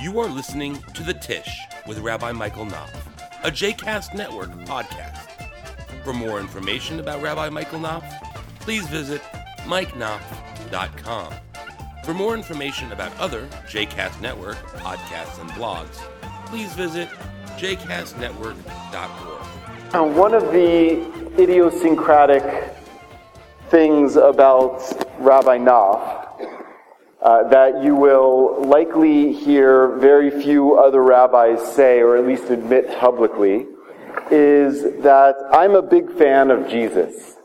You are listening to The Tish with Rabbi Michael Knopf, a JCast Network podcast. For more information about Rabbi Michael Knopf, please visit mikeknopf.com. For more information about other JCast Network podcasts and blogs, please visit jcastnetwork.org. Uh, one of the idiosyncratic things about Rabbi Knopf uh, that you will likely hear very few other rabbis say, or at least admit publicly, is that I'm a big fan of Jesus.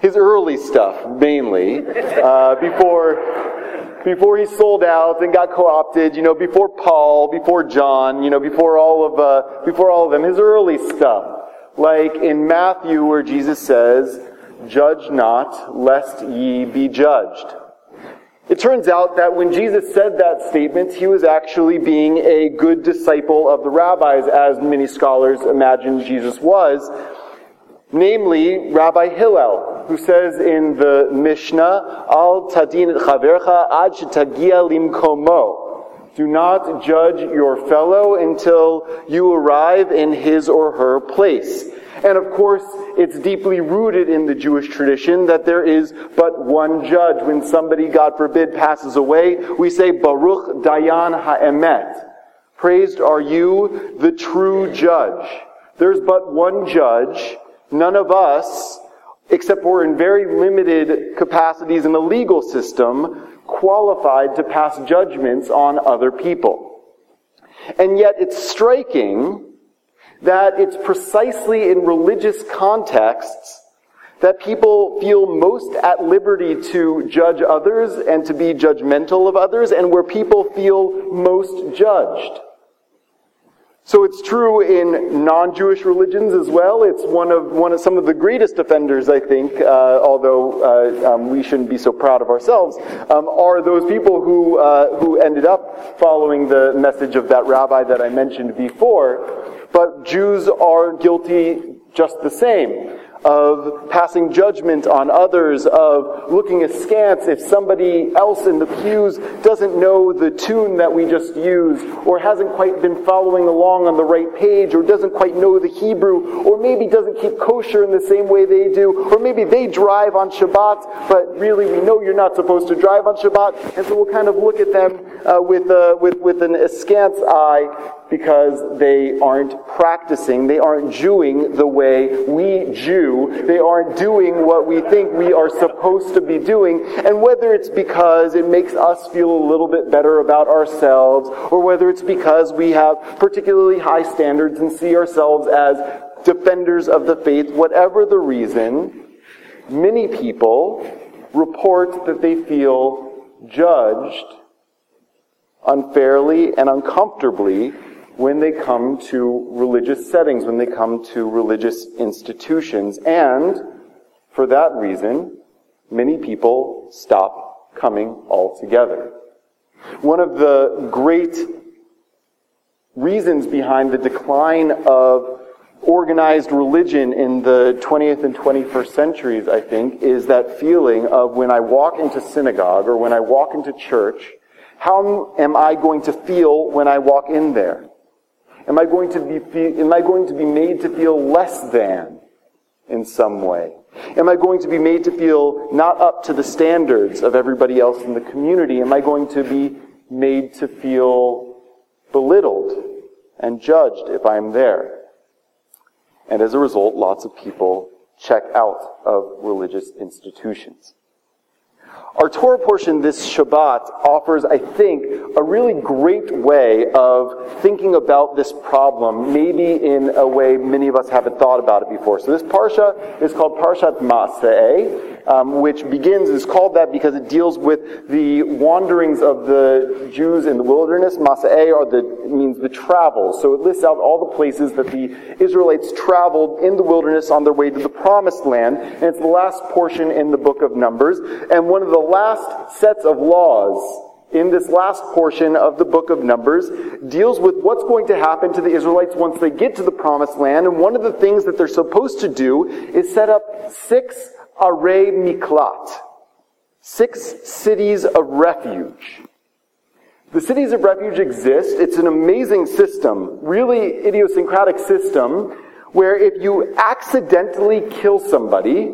His early stuff, mainly, uh, before, before he sold out and got co-opted, you know, before Paul, before John, you know, before all of, uh, before all of them, his early stuff. Like in Matthew where Jesus says, judge not, lest ye be judged. It turns out that when Jesus said that statement, he was actually being a good disciple of the rabbis, as many scholars imagine Jesus was. Namely, Rabbi Hillel, who says in the Mishnah, Al tadin chavercha ad shetagia limkomo. Do not judge your fellow until you arrive in his or her place. And of course, it's deeply rooted in the Jewish tradition that there is but one judge. When somebody, God forbid, passes away, we say, Baruch Dayan Ha'emet. Praised are you, the true judge. There's but one judge. None of us, except we're in very limited capacities in the legal system, qualified to pass judgments on other people. And yet it's striking that it's precisely in religious contexts that people feel most at liberty to judge others and to be judgmental of others and where people feel most judged. So it's true in non-Jewish religions as well. It's one of one of some of the greatest offenders, I think, uh, although uh, um, we shouldn't be so proud of ourselves, um, are those people who uh, who ended up following the message of that rabbi that I mentioned before. But Jews are guilty just the same of passing judgment on others, of looking askance if somebody else in the pews doesn't know the tune that we just used, or hasn't quite been following along on the right page, or doesn't quite know the Hebrew, or maybe doesn't keep kosher in the same way they do, or maybe they drive on Shabbat, but really we know you're not supposed to drive on Shabbat, and so we'll kind of look at them uh, with, uh, with, with an askance eye because they aren't practicing, they aren't Jewing the way we Jew, they aren't doing what we think we are supposed to be doing, and whether it's because it makes us feel a little bit better about ourselves, or whether it's because we have particularly high standards and see ourselves as defenders of the faith, whatever the reason, many people report that they feel judged unfairly and uncomfortably when they come to religious settings, when they come to religious institutions. And for that reason, many people stop coming altogether. One of the great reasons behind the decline of organized religion in the 20th and 21st centuries, I think, is that feeling of when I walk into synagogue or when I walk into church, how am I going to feel when I walk in there? Am I going to be, am I going to be made to feel less than in some way? Am I going to be made to feel not up to the standards of everybody else in the community? Am I going to be made to feel belittled and judged if I'm there? And as a result, lots of people check out of religious institutions. Our Torah portion this Shabbat offers, I think, a really great way of thinking about this problem, maybe in a way many of us haven't thought about it before. So this Parsha is called Parshat Maseh um, which begins, is called that because it deals with the wanderings of the Jews in the wilderness. Masa'eh are the, means the travel. So it lists out all the places that the Israelites traveled in the wilderness on their way to the promised land. And it's the last portion in the book of Numbers. And one of the last sets of laws in this last portion of the book of Numbers deals with what's going to happen to the Israelites once they get to the promised land. And one of the things that they're supposed to do is set up six Arei Miklat, six cities of refuge. The cities of refuge exist. It's an amazing system, really idiosyncratic system, where if you accidentally kill somebody,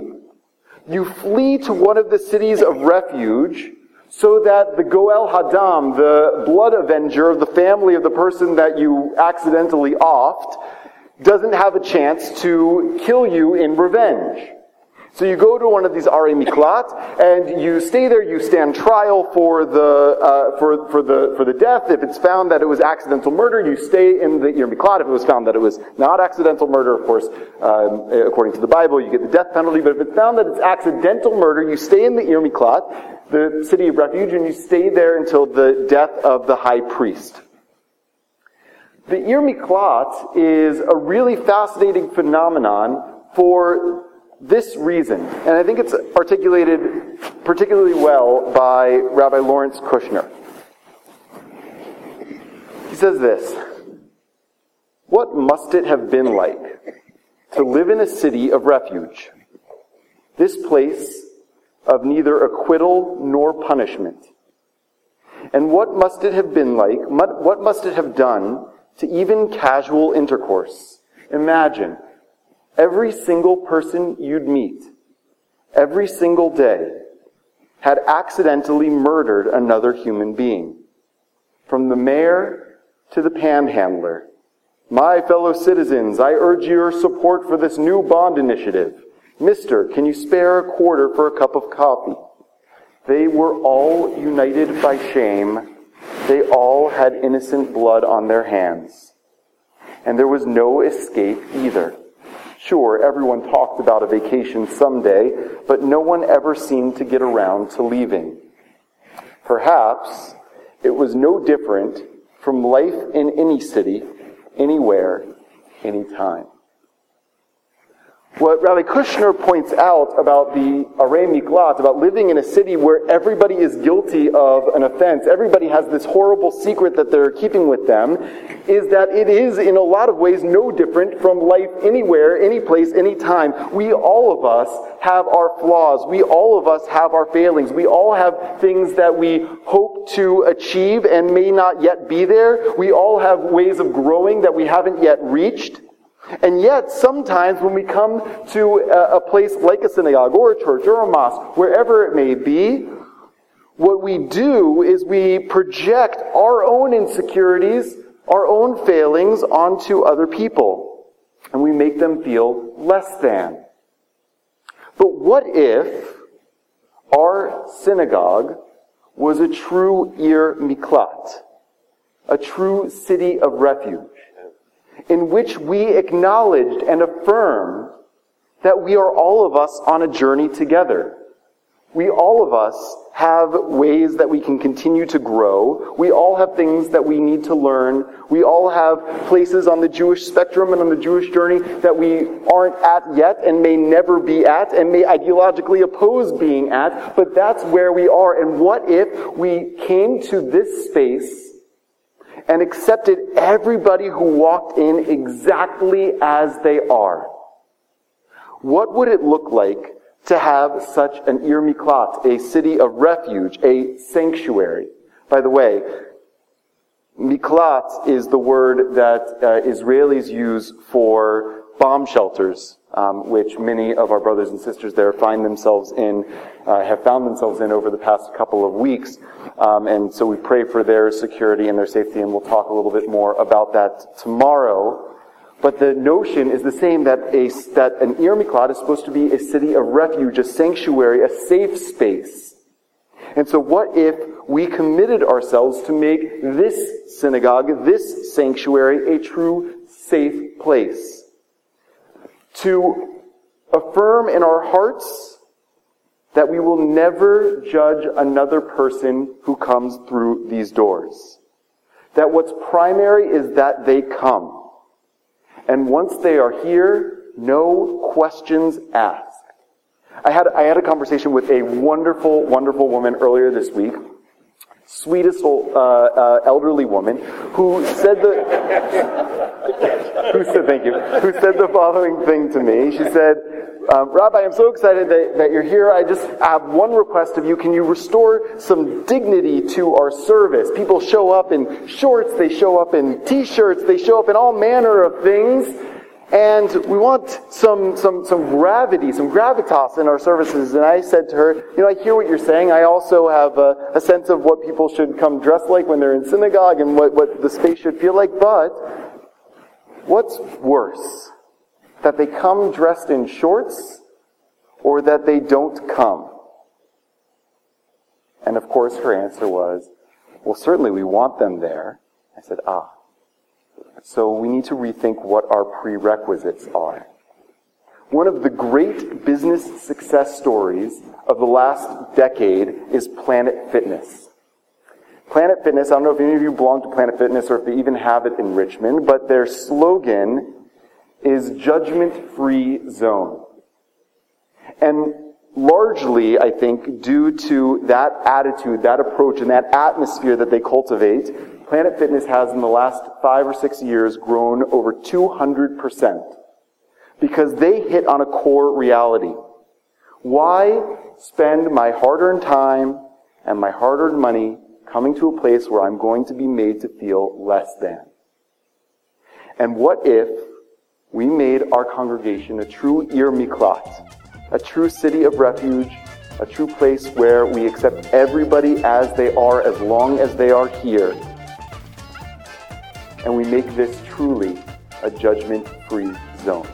you flee to one of the cities of refuge so that the Goel Hadam, the blood avenger of the family of the person that you accidentally offed, doesn't have a chance to kill you in revenge. So you go to one of these Ari Miklat, and you stay there, you stand trial for the, uh, for, for, the, for the death. If it's found that it was accidental murder, you stay in the Ir Miklat. If it was found that it was not accidental murder, of course, um, according to the Bible, you get the death penalty. But if it's found that it's accidental murder, you stay in the Ir Miklat, the city of refuge, and you stay there until the death of the high priest. The Ir Miklat is a really fascinating phenomenon for this reason, and I think it's articulated particularly well by Rabbi Lawrence Kushner. He says this What must it have been like to live in a city of refuge? This place of neither acquittal nor punishment. And what must it have been like? What must it have done to even casual intercourse? Imagine every single person you'd meet, every single day, had accidentally murdered another human being. From the mayor to the panhandler. My fellow citizens, I urge your support for this new bond initiative. Mister, can you spare a quarter for a cup of coffee? They were all united by shame. They all had innocent blood on their hands. And there was no escape either. Sure, everyone talked about a vacation someday, but no one ever seemed to get around to leaving. Perhaps it was no different from life in any city, anywhere, anytime. What Rabbi Kushner points out about the Arei Miklat, about living in a city where everybody is guilty of an offense, everybody has this horrible secret that they're keeping with them, is that it is in a lot of ways no different from life anywhere, any place, any time. We all of us have our flaws. We all of us have our failings. We all have things that we hope to achieve and may not yet be there. We all have ways of growing that we haven't yet reached. And yet, sometimes when we come to a, place like a synagogue or a church or a mosque, wherever it may be, what we do is we project our own insecurities, our own failings onto other people. And we make them feel less than. But what if our synagogue was a true Ir Miklat? A true city of refuge? In which we acknowledged and affirmed that we are all of us on a journey together. We all of us have ways that we can continue to grow. We all have things that we need to learn. We all have places on the Jewish spectrum and on the Jewish journey that we aren't at yet and may never be at and may ideologically oppose being at, but that's where we are. And what if we came to this space and accepted everybody who walked in exactly as they are. What would it look like to have such an Ir Miklat, a city of refuge, a sanctuary? By the way, Miklat is the word that uh, Israelis use for bomb shelters um, which many of our brothers and sisters there find themselves in, uh, have found themselves in over the past couple of weeks. Um, and so we pray for their security and their safety, and we'll talk a little bit more about that tomorrow. But the notion is the same that a, that an Ir Miklat is supposed to be a city of refuge, a sanctuary, a safe space. And so what if we committed ourselves to make this synagogue, this sanctuary, a true safe place? To affirm in our hearts that we will never judge another person who comes through these doors. That what's primary is that they come. And once they are here, no questions asked. I had, I had a conversation with a wonderful, wonderful woman earlier this week sweetest uh, uh, elderly woman who said the who said thank you who said the following thing to me. She said, Um, Rabbi, I'm so excited that, that you're here. I just have one request of you. Can you restore some dignity to our service? People show up in shorts, they show up in t-shirts, they show up in all manner of things. And we want some, some, some gravity, some gravitas in our services. And I said to her, you know, I hear what you're saying. I also have a, a sense of what people should come dressed like when they're in synagogue and what, what the space should feel like. But what's worse? That they come dressed in shorts or that they don't come? And of course her answer was, well, certainly we want them there. I said, ah, so we need to rethink what our prerequisites are. One of the great business success stories of the last decade is Planet Fitness. Planet Fitness, I don't know if any of you belong to Planet Fitness or if they even have it in Richmond, but their slogan is judgment free zone. And largely, I think, due to that attitude, that approach, and that atmosphere that they cultivate, Planet Fitness has in the last five or six years grown over 200% because they hit on a core reality. Why spend my hard-earned time and my hard-earned money coming to a place where I'm going to be made to feel less than? And what if we made our congregation a true Ir Miklat, a true city of refuge, a true place where we accept everybody as they are as long as they are here, and we make this truly a judgment free zone.